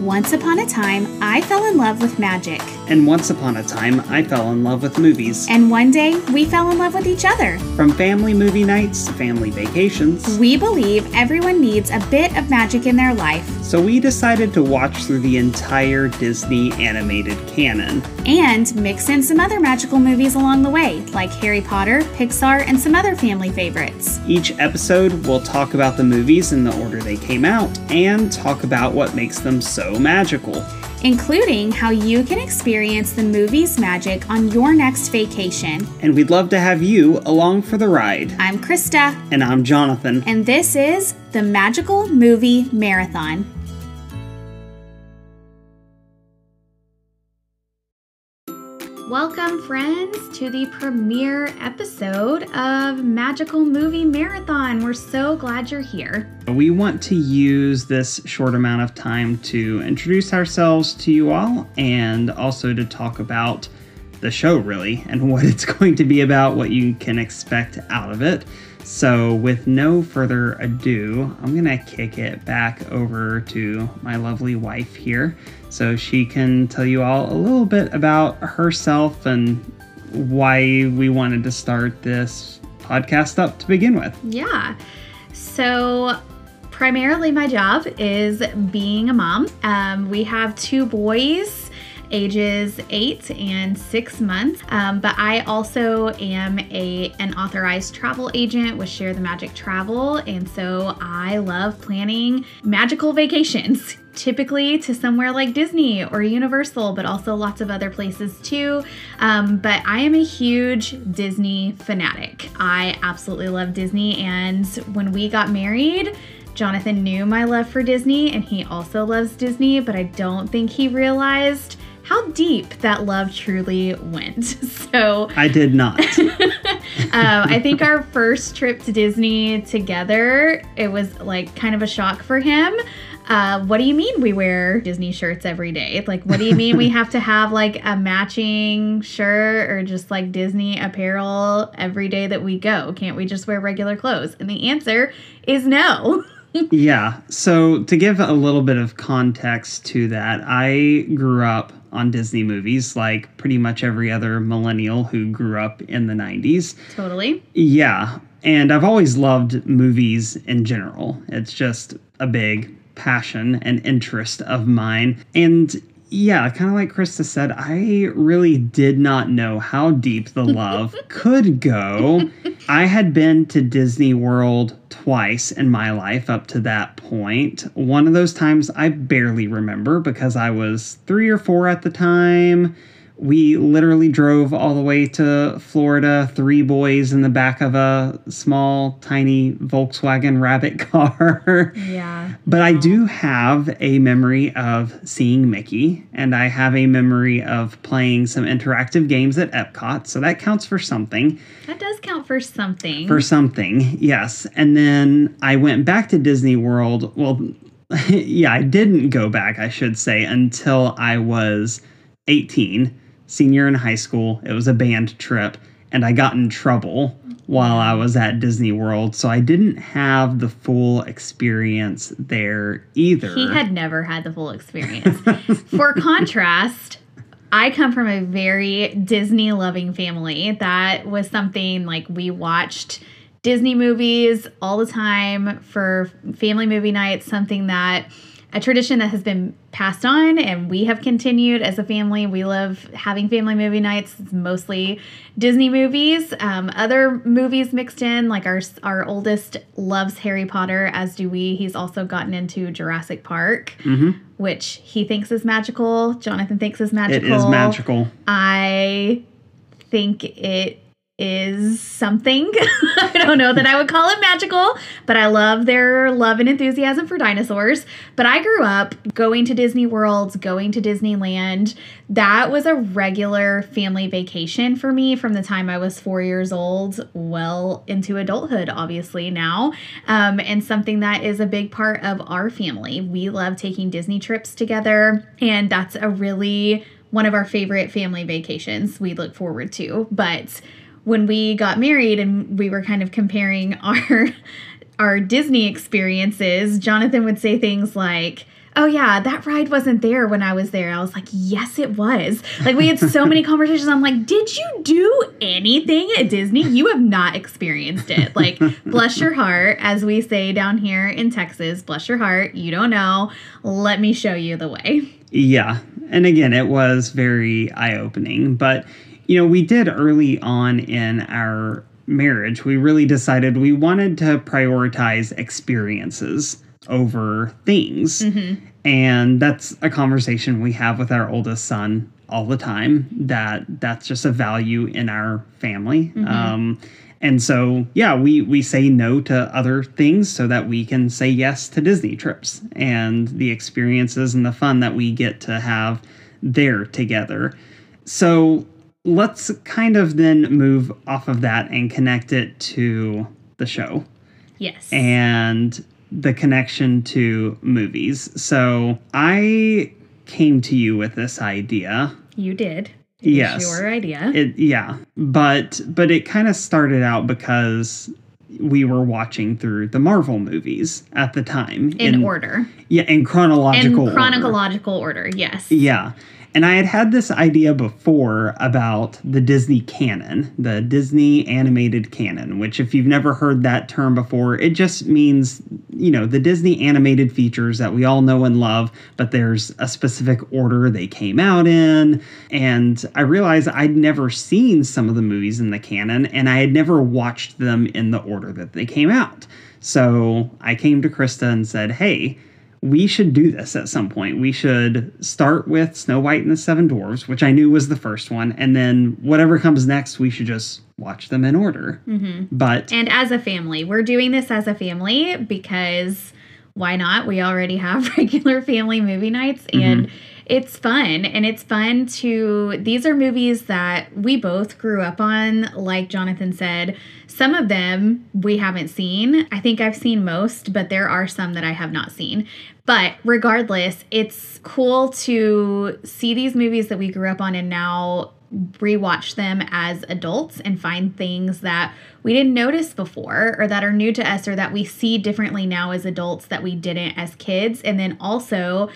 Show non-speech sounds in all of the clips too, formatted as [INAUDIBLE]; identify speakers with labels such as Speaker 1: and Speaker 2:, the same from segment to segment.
Speaker 1: Once upon a time, I fell in love with magic.
Speaker 2: And once upon a time, I fell in love with movies.
Speaker 1: And one day, we fell in love with each other.
Speaker 2: From family movie nights to family vacations.
Speaker 1: We believe everyone needs a bit of magic in their life.
Speaker 2: So we decided to watch through the entire Disney animated canon.
Speaker 1: And mix in some other magical movies along the way, like Harry Potter, Pixar, and some other family favorites.
Speaker 2: Each episode, we'll talk about the movies in the order they came out and talk about what makes them so magical.
Speaker 1: Including how you can experience the movie's magic on your next vacation.
Speaker 2: And we'd love to have you along for the ride.
Speaker 1: I'm Christa.
Speaker 2: And I'm Jonathan.
Speaker 1: And this is the Magical Movie Marathon. Friends, to the premiere episode of Magical Movie Marathon. We're so glad you're here.
Speaker 2: We want to use this short amount of time to introduce ourselves to you all and also to talk about the show, really, and [LAUGHS] what it's going to be about, what you can expect out of it. So, with no further ado, I'm to kick it back over to my lovely wife here so she can tell you all a little bit about herself and why we wanted to start this podcast up to begin with.
Speaker 1: Yeah. So, primarily, my job is being a mom. Um, we have two boys ages eight and six months. Um, but I also am a an authorized travel agent with Share the Magic Travel, and so I love planning magical vacations. [LAUGHS] Typically to somewhere like Disney or Universal, but also lots of other places too. Um, but I am a huge Disney fanatic. I absolutely love Disney, and when we got married, Jonathan knew my love for Disney and he also loves Disney, but I don't think he realized how deep that love truly went. [LAUGHS] So
Speaker 2: I did not. [LAUGHS]
Speaker 1: um, I think our first trip to Disney together, it was like kind of a shock for him. Uh, what do you mean we wear Disney shirts every day? Like, what do you mean we [LAUGHS] have to have like a matching shirt or just like Disney apparel every day that we go? Can't we just wear regular clothes? And the answer is no.
Speaker 2: yeah. So, to give a little bit of context to that, I grew up on Disney movies like pretty much every other millennial who grew up in the 90s.
Speaker 1: Totally.
Speaker 2: Yeah. And I've always loved movies in general. It's just a big passion and interest of mine. And yeah, kind of like Christa said, I really did not know how deep the love [LAUGHS] could go. I had been to Disney World twice in my life up to that point. One of those times I barely remember because I was three or four at the time we literally drove all the way to Florida, three boys in the back of a small, tiny Volkswagen Rabbit [LAUGHS] car.
Speaker 1: Yeah.
Speaker 2: but I do have a memory of seeing Mickey, and I have a memory of playing some interactive games at Epcot, so that counts for something.
Speaker 1: That does count for something.
Speaker 2: For something, yes. And then I went back to Disney World. Well, [LAUGHS] yeah, I didn't go back, I should say, until I was 18 senior in high school. It was a band trip, and I got in trouble while I was at Disney World, so I didn't have the full experience there either.
Speaker 1: He had never had the full experience. For [LAUGHS] contrast, I come from a very Disney loving family. That was something like we watched Disney movies all the time for family movie nights, something that a tradition that has been passed on and we have continued as a family. We love having family movie nights. It's mostly Disney movies, um, other movies mixed in. Like our our oldest loves Harry Potter, as do we. He's also gotten into Jurassic Park,
Speaker 2: mm-hmm.
Speaker 1: which he thinks is magical. Jonathan thinks is magical.
Speaker 2: It is magical.
Speaker 1: I think it is something. [LAUGHS] I don't know that I would call it magical, but I love their love and enthusiasm for dinosaurs. But I grew up going to Disney Worlds, going to Disneyland. That was a regular family vacation for me from the time I was four years old, well into adulthood, obviously, now. Um, and something that is a big part of our family. We love taking Disney trips together, and that's a really one of our favorite family vacations we look forward to. But when we got married and we were kind of comparing [LAUGHS] our our Disney experiences, Jonathan would say things like, oh yeah, that ride wasn't there when I was there. I was like, yes, it was. Like we had so many [LAUGHS] conversations. I'm like, did you do anything at Disney? You have not experienced it. Like, bless your heart, as we say down here in Texas, bless your heart. You don't know. Let me show you the way.
Speaker 2: Yeah. And again, it was very eye opening. But, you know, we did early on in our marriage, we really decided we wanted to prioritize experiences over things. Mm-hmm. And that's a conversation we have with our oldest son all the time that that's just a value in our family. Mm-hmm. Um, and so, yeah, we we say no to other things so that we can say yes to Disney trips and the experiences and the fun that we get to have there together. So, let's kind of then move off of that and connect it to the show.
Speaker 1: Yes.
Speaker 2: And the connection to movies. So, I came to you with this idea.
Speaker 1: You did
Speaker 2: yes
Speaker 1: your idea
Speaker 2: it yeah but but it kind of started out because we were watching through the marvel movies at the time
Speaker 1: in, in order
Speaker 2: yeah in chronological
Speaker 1: in chronological order. order yes
Speaker 2: yeah and I had had this idea before about the Disney canon, the Disney animated canon, which, if you've never heard that term before, it just means, you know, the Disney animated features that we all know and love, but there's a specific order they came out in. And I realized I'd never seen some of the movies in the canon, and I had never watched them in the order that they came out. So I came to Christa and said, hey, we should do this at some point. We should start with Snow White and the Seven Dwarfs, which I knew was the first one, and then whatever comes next, we should just watch them in order. Mm-hmm. But
Speaker 1: and as a family, we're doing this as a family because why not? We already have [LAUGHS] regular family movie nights, mm-hmm. It's fun. And it's fun to. These are movies that we both grew up on, like Jonathan said some of them we haven't seen. I think I've seen most, but there are some that I have not seen. But regardless, it's cool to see these movies that we grew up on and now rewatch them as adults and find things that we didn't notice before or that are new to us or that we see differently now as adults that we didn't as kids. And then also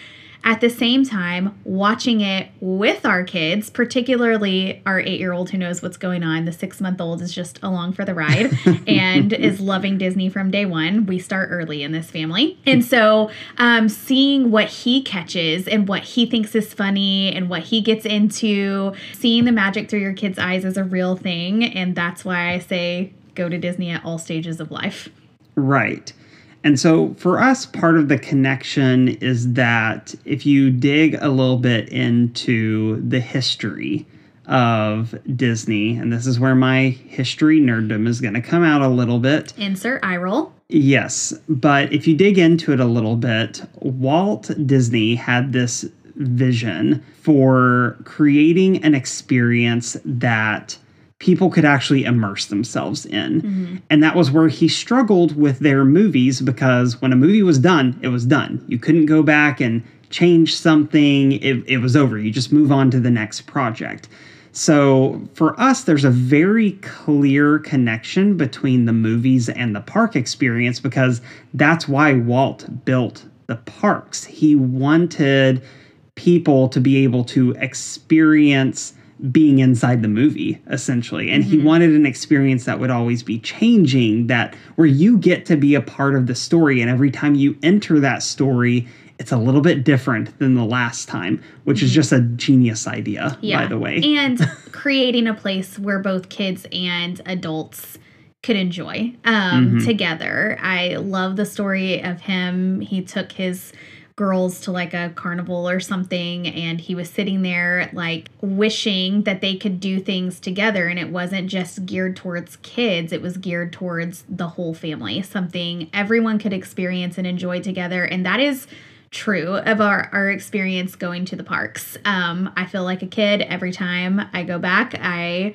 Speaker 1: at the same time, watching it with our kids, particularly our eight year old who knows what's going on. The six month old is just along for the ride [LAUGHS] and is loving Disney from day one. We start early in this family. And so, um, seeing what he catches and what he thinks is funny and what he gets into, seeing the magic through your kids' eyes is a real thing. And that's why I say go to Disney at all stages of life.
Speaker 2: Right. And so for us, part of the connection is that if you dig a little bit into the history of Disney, and this is where my history nerddom is going to come out a little bit.
Speaker 1: Insert eye roll.
Speaker 2: Yes, but if you dig into it a little bit, Walt Disney had this vision for creating an experience that people could actually immerse themselves in. Mm-hmm. And that was where he struggled with their movies because when a movie was done, it was done. You couldn't go back and change something, it, it was over. You just move on to the next project. So for us, there's a very clear connection between the movies and the park experience because that's why Walt built the parks. He wanted people to be able to experience being inside the movie essentially and mm-hmm. he wanted an experience that would always be changing that where you get to be a part of the story and every time you enter that story it's a little bit different than the last time which mm-hmm. is just a genius idea yeah. by the way
Speaker 1: and [LAUGHS] creating a place where both kids and adults could enjoy um, mm-hmm. together i love the story of him he took his girls to like a carnival or something and he was sitting there like wishing that they could do things together and it wasn't just geared towards kids it was geared towards the whole family something everyone could experience and enjoy together and that is true of our, our experience going to the parks. Um, i feel like a kid every time i go back i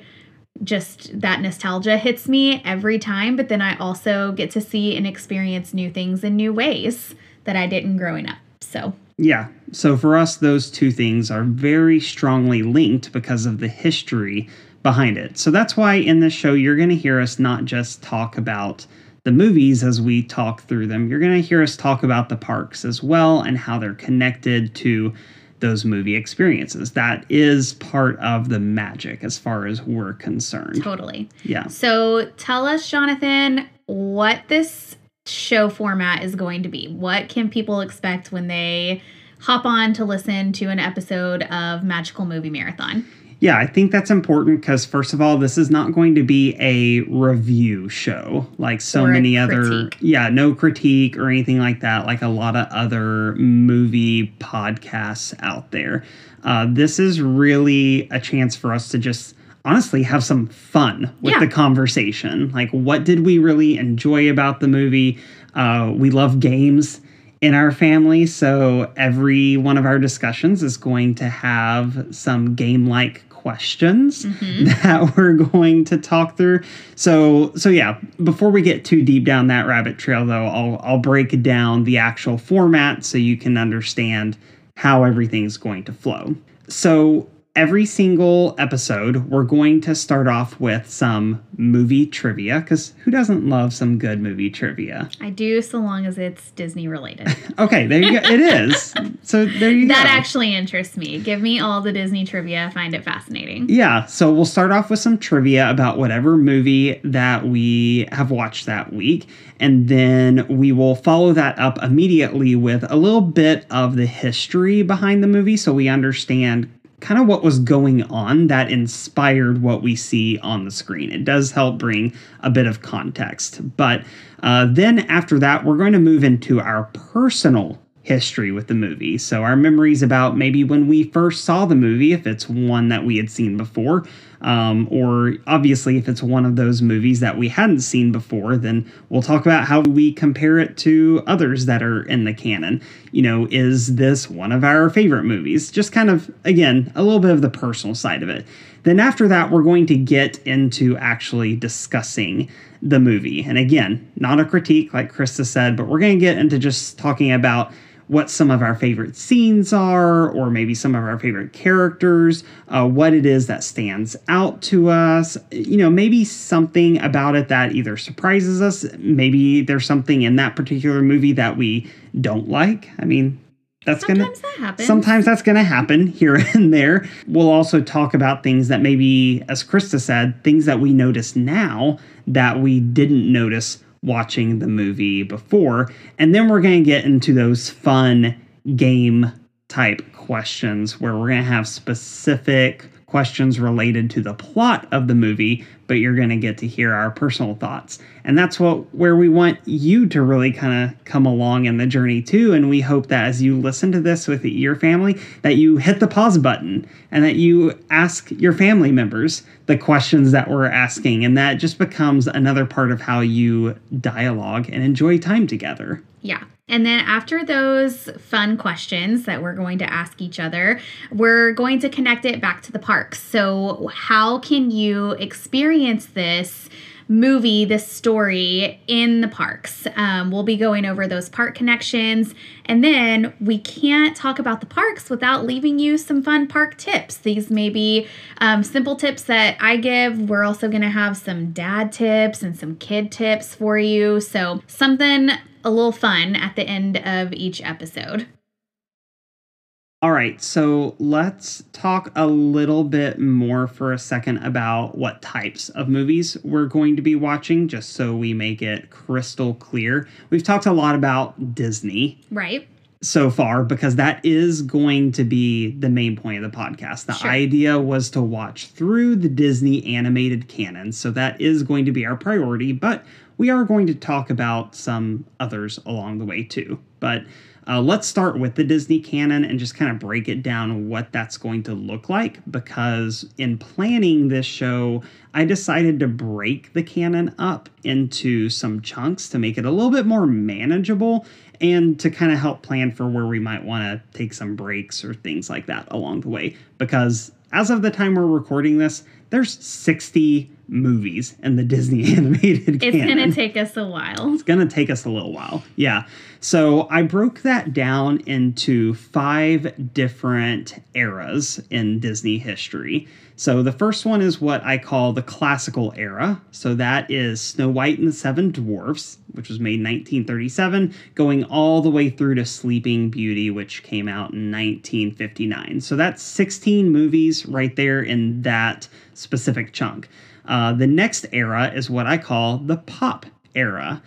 Speaker 1: just that nostalgia hits me every time but then i also get to see and experience new things in new ways that i didn't growing up so,
Speaker 2: yeah. So for us, those two things are very strongly linked because of the history behind it. So that's why in this show, you're going to hear us not just talk about the movies as we talk through them. You're going to hear us talk about the parks as well and how they're connected to those movie experiences. That is part of the magic as far as we're concerned.
Speaker 1: Totally.
Speaker 2: Yeah.
Speaker 1: So tell us, Jonathan, what this show format is going to be. What can people expect when they hop on to listen to an episode of Magical Movie Marathon?
Speaker 2: Yeah, I think that's important because, first of all, this is not going to be a review show like so many other. Yeah, no critique or anything like that, like a lot of other movie podcasts out there. Uh, this is really a chance for us to just honestly have some fun with
Speaker 1: Yeah.
Speaker 2: the conversation. Like, what did we really enjoy about the movie? Uh, we love games in our family. So every one of our discussions is going to have some game like questions [LAUGHS] that we're going to talk through. So so yeah, before we get too deep down that rabbit trail though, I'll I'll break down the actual format so you can understand how everything's going to flow. So every single episode, we're going to start off with some movie trivia because who doesn't love some good movie trivia?
Speaker 1: I do, so long as it's Disney related. [LAUGHS]
Speaker 2: Okay, there you go. It is. So there you
Speaker 1: that
Speaker 2: go.
Speaker 1: actually interests me. Give me all the Disney trivia. I find it fascinating.
Speaker 2: Yeah, so we'll start off with some trivia about whatever movie that we have watched that week. And then we will follow that up immediately with a little bit of the history behind the movie so we understand kind of what was going on that inspired what we see on the screen. It does help bring a bit of context. But uh, then after that, we're going to move into our personal history with the movie. So our memories about maybe when we first saw the movie, if it's one that we had seen before, um, or obviously if it's one of those movies that we hadn't seen before, then we'll talk about how we compare it to others that are in the canon. You know, is this one of our favorite movies? Just kind of, again, a little bit of the personal side of it. Then after that, we're going to get into actually discussing the movie. And again, not a critique like Christa said, but we're going to get into just talking about what some of our favorite scenes are, or maybe some of our favorite characters, uh, what it is that stands out to us. You know, maybe something about it that either surprises us, maybe there's something in that particular movie that we don't like. I mean, that's gonna
Speaker 1: Sometimes that happens.
Speaker 2: Sometimes that's to happen here [LAUGHS] and there. We'll also talk about things that maybe, as Christa said, things that we notice now that we didn't notice watching the movie before. And then we're going to get into those fun game type questions where we're going to have specific questions related to the plot of the movie but you're going to get to hear our personal thoughts. And that's what where we want you to really kind of come along in the journey too and we hope that as you listen to this with your family that you hit the pause button and that you ask your family members the questions that we're asking and that just becomes another part of how you dialogue and enjoy time together
Speaker 1: Yeah. And then after those fun questions that we're going to ask each other, we're going to connect it back to the parks. So, how can you experience this? movie, this story in the parks. Um, we'll be going over those park connections. And then we can't talk about the parks without leaving you some fun park tips. These may be um, simple tips that I give. We're also going to have some dad tips and some kid tips for you. So, something a little fun at the end of each episode.
Speaker 2: All right, so let's talk a little bit more for a second about what types of movies we're going to be watching, just so we make it crystal clear. We've talked a lot about Disney
Speaker 1: Right?
Speaker 2: so far because that is going to be the main point of the podcast. The
Speaker 1: Sure.
Speaker 2: idea was to watch through the Disney animated canon, so that is going to be our priority, but we are going to talk about some others along the way too. But uh, let's start with the Disney canon and just kind of break it down what that's going to look like because in planning this show, I decided to break the canon up into some chunks to make it a little bit more manageable and to kind of help plan for where we might want to take some breaks or things like that along the way. Because as of the time we're recording this, there's 60 movies and the Disney [LAUGHS] animated
Speaker 1: It's
Speaker 2: canon.
Speaker 1: going to take us a while.
Speaker 2: It's going to take us a little while. Yeah. So I broke that down into five different eras in Disney history. So the first one is what I call the classical era. So that is Snow White and the Seven Dwarfs, which was made in 1937, going all the way through to Sleeping Beauty, which came out in 1959. So that's 16 movies right there in that specific chunk. Uh, the next era is what I call the pop era.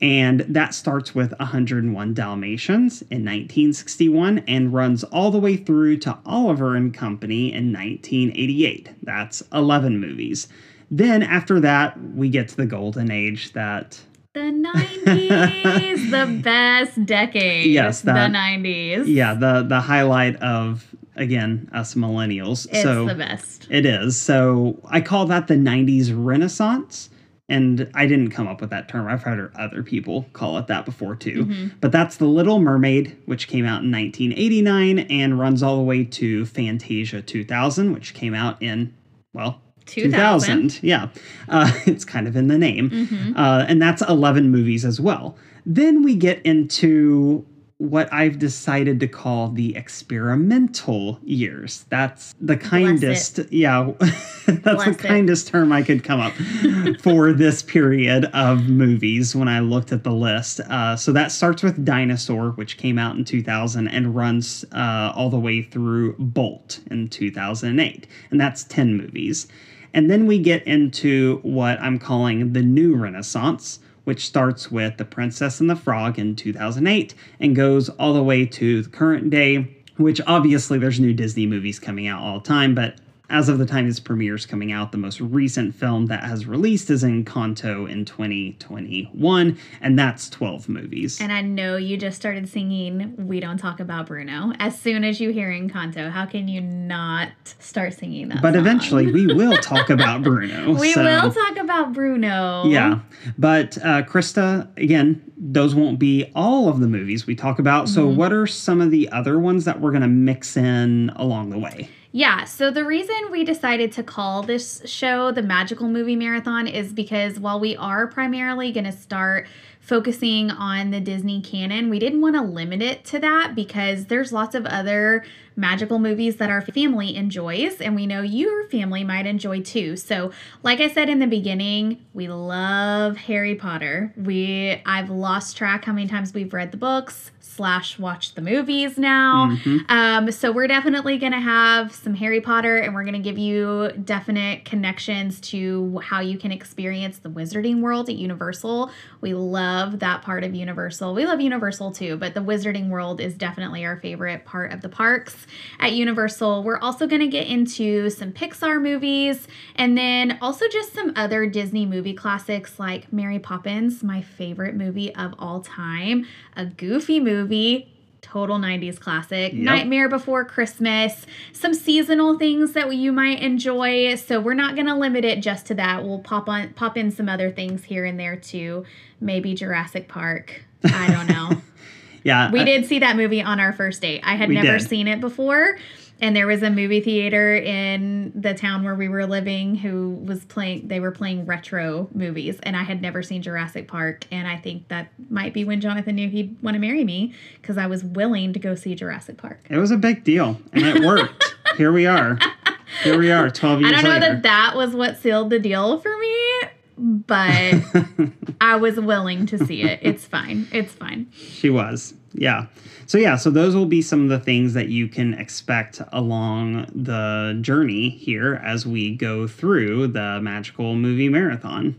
Speaker 2: And that starts with 101 Dalmatians in 1961 and runs all the way through to Oliver and Company in 1988. That's 11 movies. Then after that, we get to the golden age that
Speaker 1: The 90s, the [LAUGHS] best decade.
Speaker 2: Yes, that-
Speaker 1: the 90s.
Speaker 2: yeah, the the highlight of again us millennials.
Speaker 1: It's
Speaker 2: so
Speaker 1: the best.
Speaker 2: It is. So I call that the 90s Renaissance. And I didn't come up with that term. I've heard other people call it that before too.
Speaker 1: Mm-hmm.
Speaker 2: But that's The Little Mermaid, which came out in 1989 and runs all the way to Fantasia 2000, which came out in, well,
Speaker 1: 2000.
Speaker 2: Yeah. Uh, [LAUGHS] it's kind of in the name.
Speaker 1: Mm-hmm.
Speaker 2: Uh, and that's 11 movies as well. Then we get into what I've decided to call the experimental years. That's the kindest, yeah, [LAUGHS] that's the
Speaker 1: Bless it.
Speaker 2: kindest term I could come up [LAUGHS] for this period of movies when I looked at the list. Uh, so that starts with Dinosaur, which came out in 2000 and runs uh, all the way through Bolt in 2008. And that's 10 movies. And then we get into what I'm calling the new Renaissance, which starts with The Princess and the Frog in 2008 and goes all the way to the current day, which obviously there's new Disney movies coming out all the time, but as of the time this premieres coming out, the most recent film that has released is Encanto in 2021, and that's 12 movies.
Speaker 1: And I know you just started singing We Don't Talk About Bruno. As soon as you hear Encanto, how can you not start singing that?
Speaker 2: but
Speaker 1: song?
Speaker 2: eventually we [LAUGHS] will talk about Bruno.
Speaker 1: we
Speaker 2: so-
Speaker 1: will talk about Bruno.
Speaker 2: Yeah. But uh, Christa, again, those won't be all of the movies we talk about. So,
Speaker 1: Mm-hmm.
Speaker 2: what are some of the other ones that we're going to mix in along the way?
Speaker 1: Yeah, so the reason we decided to call this show the Magical Movie Marathon is because while we are primarily going to start focusing on the Disney canon, we didn't want to limit it to that because there's lots of other magical movies that our family enjoys and we know your family might enjoy too. So, like I said in the beginning, we love Harry Potter. We I've lost track how many times we've read the books slash watch the movies now. Um, so we're definitely gonna have some Harry Potter, and we're gonna give you definite connections to how you can experience the Wizarding World at Universal. We love that part of Universal. We love Universal too, but the Wizarding World is definitely our favorite part of the parks at Universal. We're also gonna get into some Pixar movies, and then also just some other Disney movie classics like Mary Poppins, my favorite movie of all time, a goofy movie total 90s classic
Speaker 2: Yep.
Speaker 1: nightmare before christmas some seasonal things that you might enjoy so we're not going to limit it just to that we'll pop on pop in some other things here and there too maybe jurassic park i don't know [LAUGHS]
Speaker 2: Yeah.
Speaker 1: we
Speaker 2: uh,
Speaker 1: did see that movie on our first date i had never
Speaker 2: did.
Speaker 1: seen it before and there was a movie theater in the town where we were living who was playing they were playing retro movies and i had never seen jurassic park and i think that might be when jonathan knew he'd want to marry me because i was willing to go see jurassic park
Speaker 2: It was a big deal, and it worked. Here we are. Here we are, 12 [LAUGHS] years
Speaker 1: i don't know
Speaker 2: later.
Speaker 1: that that was what sealed the deal for me but [LAUGHS] i was willing to see it it's fine it's fine
Speaker 2: She was. Yeah. So yeah, so those will be some of the things that you can expect along the journey here as we go through the magical movie marathon.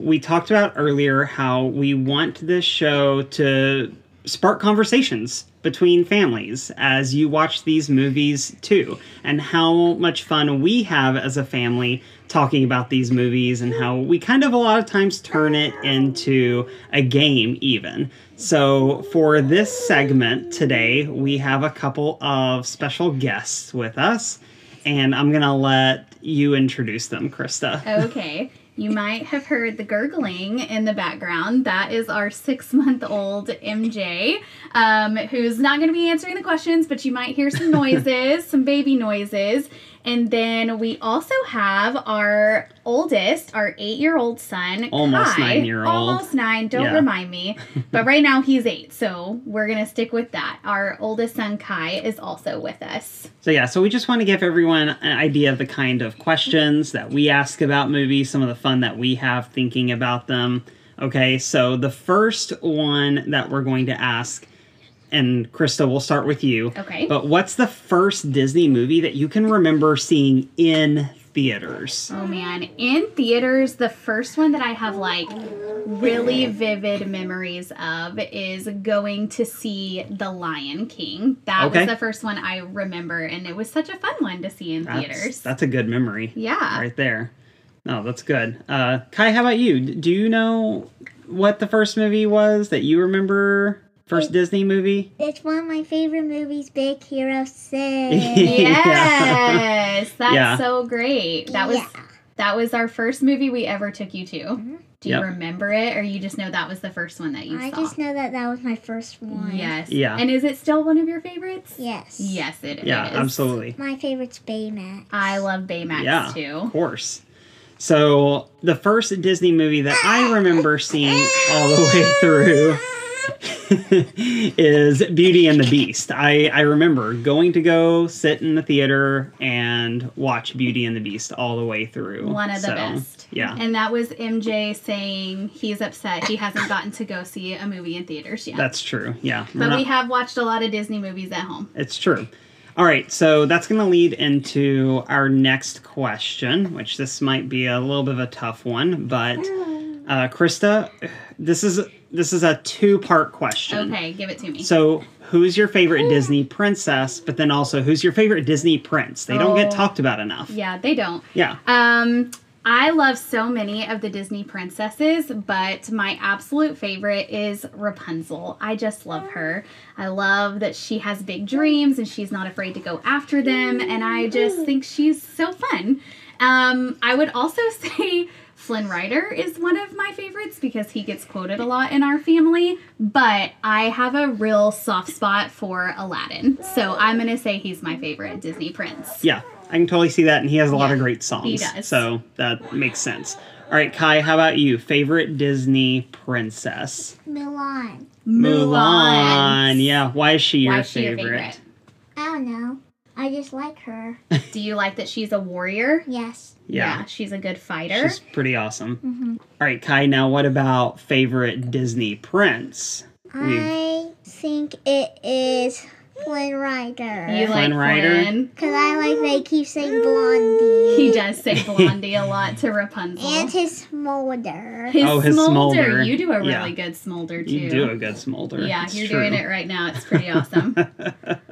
Speaker 2: We talked about earlier how we want this show to spark conversations between families as you watch these movies too, and how much fun we have as a family talking about these movies, and how we kind of a lot of times turn it into a game, even. So, for this segment today, we have a couple of special guests with us, and I'm gonna let you introduce them, Christa.
Speaker 1: Okay. You might have heard the gurgling in the background. That is our six month old MJ, um, who's not going to be answering the questions, but you might hear some [LAUGHS] noises, some baby noises. And then we also have our oldest, our eight year old son. Kai.
Speaker 2: Almost
Speaker 1: Kai.
Speaker 2: nine-year-old.
Speaker 1: Almost nine. Don't
Speaker 2: Yeah.
Speaker 1: remind me. [LAUGHS] But right now he's eight. So we're going to stick with that. Our oldest son, Kai, is also with us.
Speaker 2: So yeah, so we just want to give everyone an idea of the kind of questions that we ask about movies, some of the fun that we have thinking about them. Okay, so the first one that we're going to ask, and Christa, we'll start with you.
Speaker 1: Okay.
Speaker 2: But what's the first Disney movie that you can remember seeing in theaters?
Speaker 1: Oh man, in theaters, the first one that I have like really vivid memories of is going to see The Lion King. That
Speaker 2: Okay.
Speaker 1: was the first one I remember, and it was such a fun one to see in
Speaker 2: That's,
Speaker 1: theaters.
Speaker 2: that's a good memory.
Speaker 1: yeah.
Speaker 2: right there. No, that's good. Uh, Kai, how about you? Do you know what the first movie was that you remember? First Disney movie?
Speaker 3: It's one of my favorite movies, Big Hero 6. [LAUGHS]
Speaker 1: Yes, that's
Speaker 2: Yeah.
Speaker 1: so great. That was
Speaker 3: Yeah.
Speaker 1: that was our first movie we ever took you to. Mm-hmm. Do you
Speaker 2: Yep.
Speaker 1: remember it, or you just know that was the first one that you
Speaker 3: I
Speaker 1: saw?
Speaker 3: I just know that that was my first one.
Speaker 1: Yes.
Speaker 2: Yeah.
Speaker 1: And is it still one of your favorites?
Speaker 3: Yes.
Speaker 1: Yes, it is.
Speaker 2: Yeah, absolutely.
Speaker 3: My favorite's Baymax.
Speaker 1: I love Baymax
Speaker 2: Yeah,
Speaker 1: too.
Speaker 2: of course. So the first Disney movie that I remember seeing all the way through [LAUGHS] [LAUGHS] is Beauty and the Beast. I, I remember going to go sit in the theater and watch Beauty and the Beast all the way through.
Speaker 1: One of the
Speaker 2: So,
Speaker 1: best.
Speaker 2: Yeah.
Speaker 1: And that was MJ saying he's upset he hasn't gotten to go see a movie in theaters yet.
Speaker 2: That's true. Yeah.
Speaker 1: But
Speaker 2: not-
Speaker 1: we have watched a lot of Disney movies at home.
Speaker 2: It's true. All right, so that's going to lead into our next question, which this might be a little bit of a tough one, but uh, Christa, this is this is a two-part question.
Speaker 1: Okay, give it to me.
Speaker 2: So, who's your favorite Disney princess? But then also, who's your favorite Disney prince? They don't get
Speaker 1: Oh.
Speaker 2: talked about enough.
Speaker 1: yeah, they don't.
Speaker 2: Yeah.
Speaker 1: Um, I love so many of the Disney princesses, but my absolute favorite is Rapunzel. I just love her. I love that she has big dreams and she's not afraid to go after them, and I just think she's so fun. Um, I would also [LAUGHS] say Flynn Rider is one of my favorites because he gets quoted a lot in our family, but I have a real soft spot for Aladdin. So I'm going to say he's my favorite Disney prince.
Speaker 2: Yeah, I can totally see that, and he has a lot of great songs.
Speaker 1: He does.
Speaker 2: So that makes sense. All right, Kai, how about you? Favorite Disney princess?
Speaker 3: Milan.
Speaker 2: Mulan. Yeah, why is she your,
Speaker 1: is she your
Speaker 2: favorite?
Speaker 1: favorite?
Speaker 3: I don't know. I just like her. [LAUGHS]
Speaker 1: Do you like that she's a warrior?
Speaker 3: Yes.
Speaker 2: Yeah,
Speaker 1: she's a good fighter.
Speaker 2: she's pretty awesome.
Speaker 3: Mm-hmm.
Speaker 2: All right, Kai, now what about favorite Disney prince? We've-
Speaker 3: I think it is Flynn Rider.
Speaker 1: you like
Speaker 2: Flynn Rider?
Speaker 1: Flynn?
Speaker 3: Because I like they keep saying Blondie.
Speaker 1: He does say Blondie a lot to Rapunzel.
Speaker 3: And his smolder.
Speaker 1: his,
Speaker 2: Oh, his
Speaker 1: smolder.
Speaker 2: smolder.
Speaker 1: You do a really
Speaker 2: Yeah.
Speaker 1: good smolder too.
Speaker 2: You do a good smolder.
Speaker 1: Yeah,
Speaker 2: It's
Speaker 1: you're
Speaker 2: true.
Speaker 1: doing it right now. It's pretty awesome. [LAUGHS]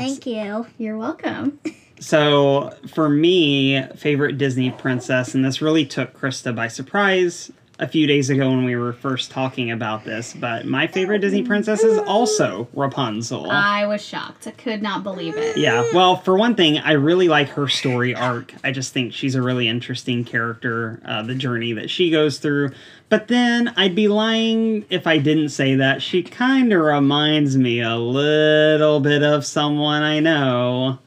Speaker 3: Thank you.
Speaker 1: you're welcome.
Speaker 2: So for me, favorite Disney princess, and this really took Christa by surprise a few days ago when we were first talking about this, but my favorite Disney princess is also Rapunzel.
Speaker 1: I was shocked. I could not believe it.
Speaker 2: yeah, well, for one thing, I really like her story arc. I just think she's a really interesting character, uh, the journey that she goes through. But then I'd be lying if I didn't say that she kind of reminds me a little bit of someone I know.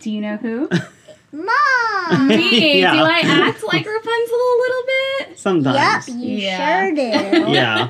Speaker 1: Do you know who? [LAUGHS]
Speaker 3: Mom!
Speaker 1: Me. [LAUGHS]
Speaker 2: Yeah.
Speaker 1: Do I act like Rapunzel a little bit?
Speaker 2: Sometimes.
Speaker 3: Yup, you
Speaker 1: Yeah.
Speaker 3: sure do. [LAUGHS]
Speaker 2: Yeah.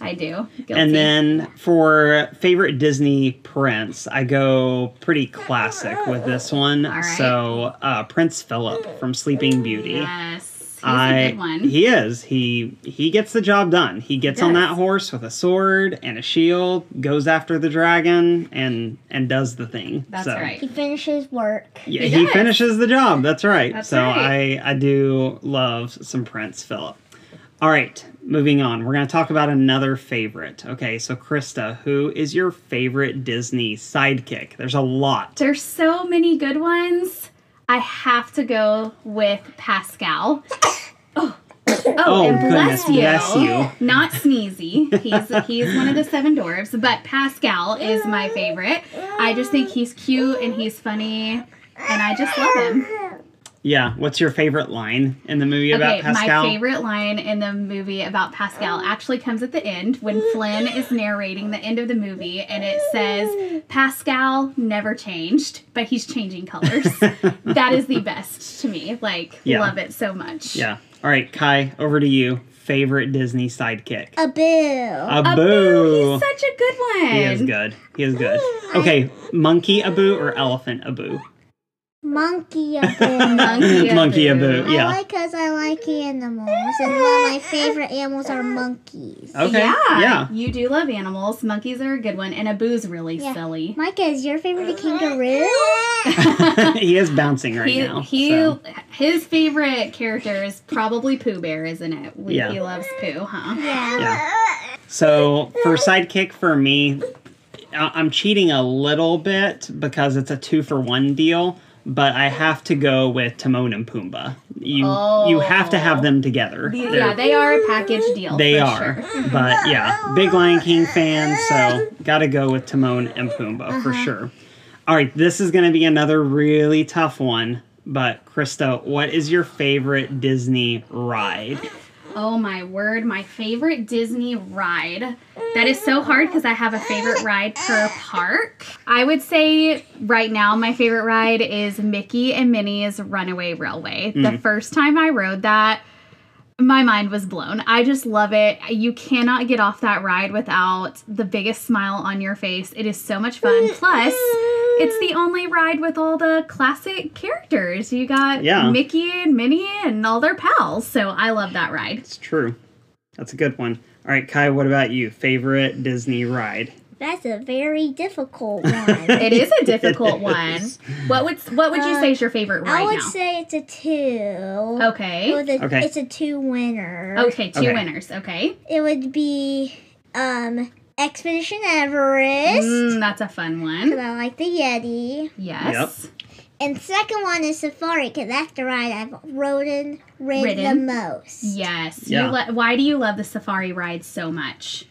Speaker 1: I do. Guilty.
Speaker 2: And then for favorite Disney prince, I go pretty classic with this one.
Speaker 1: All right.
Speaker 2: So uh, Prince Philip from Sleeping Beauty.
Speaker 1: yes, he's
Speaker 2: I
Speaker 1: a good one.
Speaker 2: he is he he gets the job done. He gets on that horse with a sword and a shield, goes after the dragon, and and does the thing.
Speaker 1: That's
Speaker 2: So,
Speaker 1: right.
Speaker 3: He finishes work.
Speaker 2: Yeah,
Speaker 1: He
Speaker 2: he, finishes the job. That's right.
Speaker 1: That's
Speaker 2: so
Speaker 1: right.
Speaker 2: I I do love some Prince Philip. All right, moving on. We're going to talk about another favorite. Okay, so Christa, who is your favorite Disney sidekick? There's a lot.
Speaker 1: There's so many good ones. I have to go with Pascal. [COUGHS] Oh, oh,
Speaker 2: Oh,
Speaker 1: and bless you.
Speaker 2: bless you.
Speaker 1: Not Sneezy. He's he's one of the seven dwarves, but Pascal is my favorite. I just think he's cute and he's funny, and I just love him.
Speaker 2: Yeah. What's your favorite line in the movie about
Speaker 1: Okay,
Speaker 2: Pascal?
Speaker 1: my favorite line in the movie about Pascal actually comes at the end when Flynn is narrating the end of the movie and it says, Pascal never changed, but he's changing colors. [LAUGHS] that is the best to me. Like,
Speaker 2: Yeah.
Speaker 1: love it so much.
Speaker 2: Yeah. All right, Kai, over to you. Favorite Disney sidekick?
Speaker 3: A boo.
Speaker 2: Abu.
Speaker 1: Abu, he's such a good one.
Speaker 2: He is good. He is good. Okay, monkey Abu or elephant Abu?
Speaker 3: Monkey a. [LAUGHS]
Speaker 1: Monkey Abu.
Speaker 2: Monkey Abu.
Speaker 3: I
Speaker 2: Yeah.
Speaker 3: like because I like animals, and one of my favorite animals are monkeys.
Speaker 2: Okay.
Speaker 1: Yeah,
Speaker 2: Yeah.
Speaker 1: You do love animals. Monkeys are a good one, and Abu's really
Speaker 3: Yeah.
Speaker 1: silly.
Speaker 3: Micah, is your favorite a kangaroo? [LAUGHS]
Speaker 2: he is bouncing right
Speaker 1: he,
Speaker 2: now.
Speaker 1: he
Speaker 2: so.
Speaker 1: his favorite character is probably Pooh Bear, isn't it? We,
Speaker 2: Yeah.
Speaker 1: He loves Pooh, huh?
Speaker 3: Yeah.
Speaker 2: Yeah. So for sidekick for me, I'm cheating a little bit because it's a two for one deal, but I have to go with Timon and Pumbaa. You you have to have them together.
Speaker 1: The- yeah, they are a package deal.
Speaker 2: They are,
Speaker 1: Sure. [LAUGHS]
Speaker 2: but yeah, big Lion King fan, so gotta go with Timon and Pumbaa for uh-huh. sure. All right, this is gonna be another really tough one, but Christa, what is your favorite Disney ride?
Speaker 1: Oh my word, my favorite Disney ride. That is so hard because I have a favorite ride per park. I would say right now my favorite ride is Mickey and Minnie's Runaway Railway. The mm-hmm. first time I rode that, my mind was blown. I just love it. You cannot get off that ride without the biggest smile on your face. It is so much fun. Plus, it's the only ride with all the classic characters. You got
Speaker 2: Yeah.
Speaker 1: Mickey and Minnie and all their pals. So I love that ride.
Speaker 2: It's true. That's a good one. All right, Kai, what about you? Favorite Disney ride?
Speaker 3: That's a very difficult [LAUGHS] one.
Speaker 1: It is a difficult one. What would what would you say is your favorite
Speaker 3: I would
Speaker 1: now?
Speaker 3: say it's a two.
Speaker 1: Okay.
Speaker 3: It was a-
Speaker 2: Okay.
Speaker 3: It's a two winner.
Speaker 1: Okay, two
Speaker 2: Okay.
Speaker 1: winners. Okay.
Speaker 3: It would be um Expedition Everest.
Speaker 1: Mm, that's a fun
Speaker 3: Because
Speaker 1: one.
Speaker 3: I like the Yeti.
Speaker 1: Yes.
Speaker 3: And second one is Safari because that's the ride I've ridden, rid
Speaker 1: Ridden?
Speaker 3: the most.
Speaker 1: Yes.
Speaker 2: Yeah.
Speaker 1: You why do you love the safari ride so much?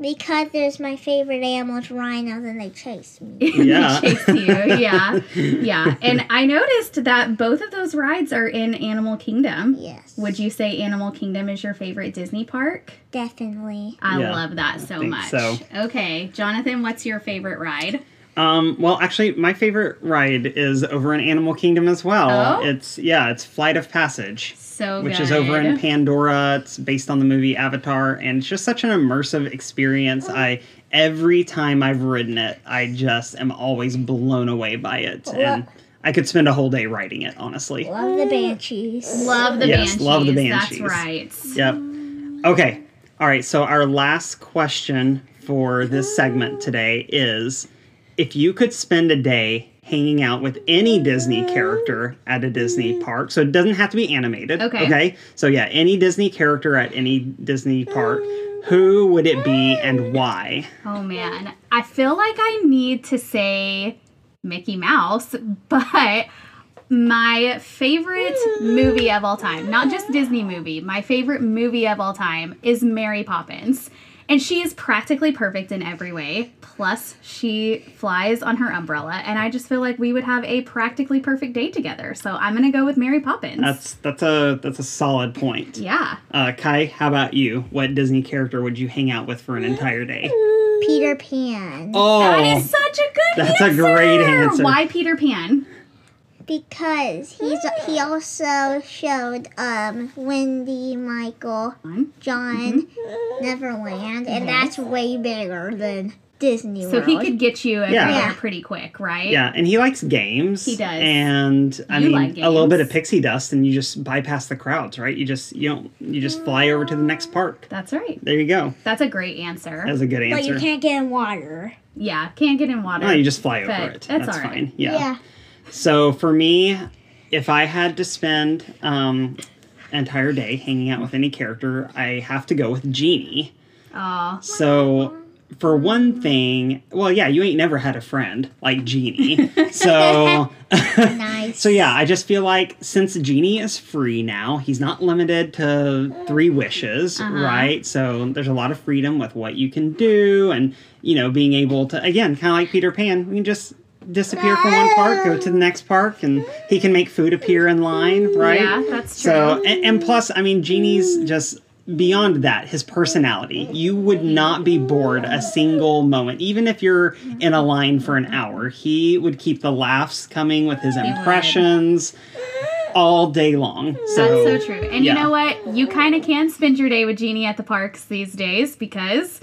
Speaker 3: Because there's my favorite animals, rhinos, and they chase me. [LAUGHS]
Speaker 2: Yeah.
Speaker 1: They chase you. Yeah. [LAUGHS] Yeah. And I noticed that both of those rides are in Animal Kingdom.
Speaker 3: Yes.
Speaker 1: Would you say Animal Kingdom is your favorite Disney park?
Speaker 3: Definitely.
Speaker 1: I
Speaker 2: Yeah,
Speaker 1: love that so
Speaker 2: think
Speaker 1: much.
Speaker 2: so.
Speaker 1: Okay, Jonathan, what's your favorite ride?
Speaker 2: Um, well, actually, my favorite ride is over in Animal Kingdom as well.
Speaker 1: Oh?
Speaker 2: It's yeah, it's Flight of Passage,
Speaker 1: So
Speaker 2: which
Speaker 1: good.
Speaker 2: is over in Pandora. It's based on the movie Avatar, and it's just such an immersive experience. I every time I've ridden it, I just am always blown away by it, and I could spend a whole day riding it. Honestly.
Speaker 3: Love the banshees.
Speaker 1: Love the
Speaker 2: Yes,
Speaker 1: banshees.
Speaker 2: love the banshees.
Speaker 1: That's right.
Speaker 2: Yep. Okay. All right. So our last question for this segment today is if you could spend a day hanging out with any Disney mm-hmm. character at a Disney mm-hmm. park, so it doesn't have to be animated.
Speaker 1: Okay.
Speaker 2: Okay. So yeah, any Disney character at any Disney park, mm-hmm. who would it be and why?
Speaker 1: Oh man, I feel like I need to say Mickey Mouse, [LAUGHS] but my favorite movie of all time, not just Disney movie, my favorite movie of all time is Mary Poppins. And she is practically perfect in every way. Plus, she flies on her umbrella, and I just feel like we would have a practically perfect day together. So I'm gonna go with Mary Poppins.
Speaker 2: That's that's a that's a solid point.
Speaker 1: yeah.
Speaker 2: Uh, Kai, how about you? What Disney character would you hang out with for an entire day?
Speaker 3: Peter Pan.
Speaker 2: Oh,
Speaker 1: That is such a good
Speaker 2: That's a great answer.
Speaker 1: Why Peter Pan?
Speaker 3: Because he's he also showed um Wendy, Michael, John, Neverland, and that's way bigger than Disney World.
Speaker 1: So he could get you everywhere
Speaker 2: Yeah.
Speaker 1: pretty quick, right?
Speaker 2: Yeah, and he likes games.
Speaker 1: He does.
Speaker 2: And I
Speaker 1: You
Speaker 2: mean
Speaker 1: like
Speaker 2: a little bit of
Speaker 1: games.
Speaker 2: pixie dust and you just bypass the crowds, right? You just you don't you just fly over to the next park.
Speaker 1: That's right.
Speaker 2: There you go.
Speaker 1: That's a great answer.
Speaker 2: That's a good answer.
Speaker 3: but you can't get in water.
Speaker 1: yeah, can't get in water.
Speaker 2: no, you just fly over
Speaker 1: But
Speaker 2: it.
Speaker 1: that's
Speaker 2: That's
Speaker 1: all right.
Speaker 2: fine. Yeah. So for me, if I had to spend um an entire day hanging out with any character, I have to go with Genie.
Speaker 1: Aw.
Speaker 2: So for one thing, well, yeah, you ain't never had a friend like Genie. [LAUGHS] so [LAUGHS]
Speaker 3: Nice.
Speaker 2: So yeah, I just feel like since Genie is free now, he's not limited to three wishes,
Speaker 1: Uh-huh.
Speaker 2: right? So there's a lot of freedom with what you can do, and you know, being able to again, kind of like Peter Pan, we can just disappear from one park, go to the next park, and he can make food appear in line, right?
Speaker 3: Yeah, that's true.
Speaker 2: So, and, and plus, I mean, Genie's just beyond that, his personality. You would not be bored a single moment, even if you're in a line for an hour. He would keep the laughs coming with his impressions all day long. So,
Speaker 3: That's so true. And
Speaker 2: yeah.
Speaker 3: you know what? You kind of can spend your day with Genie at the parks these days because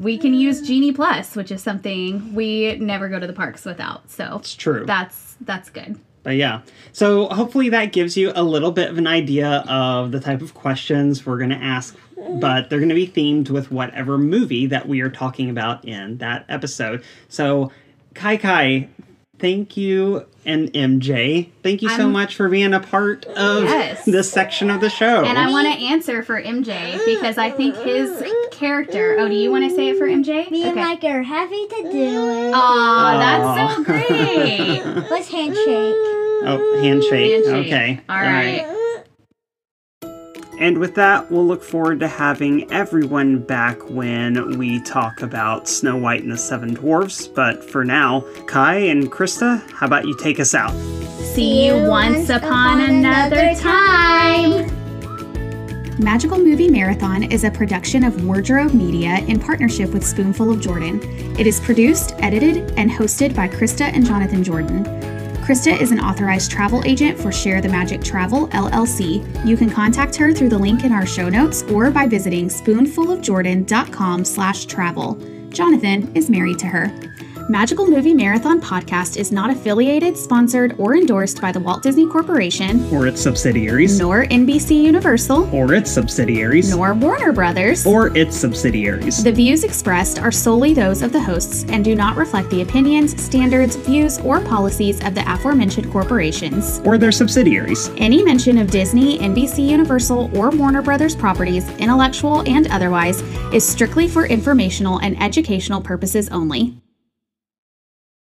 Speaker 3: we can use Genie Plus, which is something we never go to the parks without. So
Speaker 2: It's true.
Speaker 3: that's that's good.
Speaker 2: But yeah, so hopefully that gives you a little bit of an idea of the type of questions we're going to ask, but they're going to be themed with whatever movie that we are talking about in that episode. So, Kai Kai, thank you, and MJ, thank you so
Speaker 3: I'm-
Speaker 2: much for being a part of
Speaker 3: Yes.
Speaker 2: this section of the show.
Speaker 3: And I want to answer for MJ because I think his character. Oh, do you want to say it for MJ?
Speaker 4: Me and Mike are happy to do it.
Speaker 3: Aw, that's so great. [LAUGHS]
Speaker 4: Let's handshake.
Speaker 2: oh, handshake.
Speaker 3: Handshake.
Speaker 2: Okay.
Speaker 3: All right.
Speaker 2: And with that, we'll look forward to having everyone back when we talk about Snow White and the Seven Dwarfs. But for now, Kai and Christa, how about you take us out?
Speaker 3: See you once upon another time.
Speaker 1: Magical Movie Marathon is a production of Wardrobe Media in partnership with Spoonful of Jordan. It is produced, edited, and hosted by Christa and Jonathan Jordan. Christa is an authorized travel agent for Share the Magic Travel LLC. You can contact her through the link in our show notes or by visiting spoonfulofjordan.com/travel. Jonathan is married to her. Magical Movie Marathon podcast is not affiliated, sponsored, or endorsed by the Walt Disney Corporation,
Speaker 2: Or its subsidiaries.
Speaker 1: nor NBC Universal,
Speaker 2: Or its subsidiaries.
Speaker 1: nor Warner Brothers.
Speaker 2: Or its subsidiaries.
Speaker 1: The views expressed are solely those of the hosts and do not reflect the opinions, standards, views, or policies of the aforementioned corporations.
Speaker 2: Or their subsidiaries.
Speaker 1: Any mention of Disney, NBC Universal, or Warner Brothers properties, intellectual and otherwise, is strictly for informational and educational purposes only.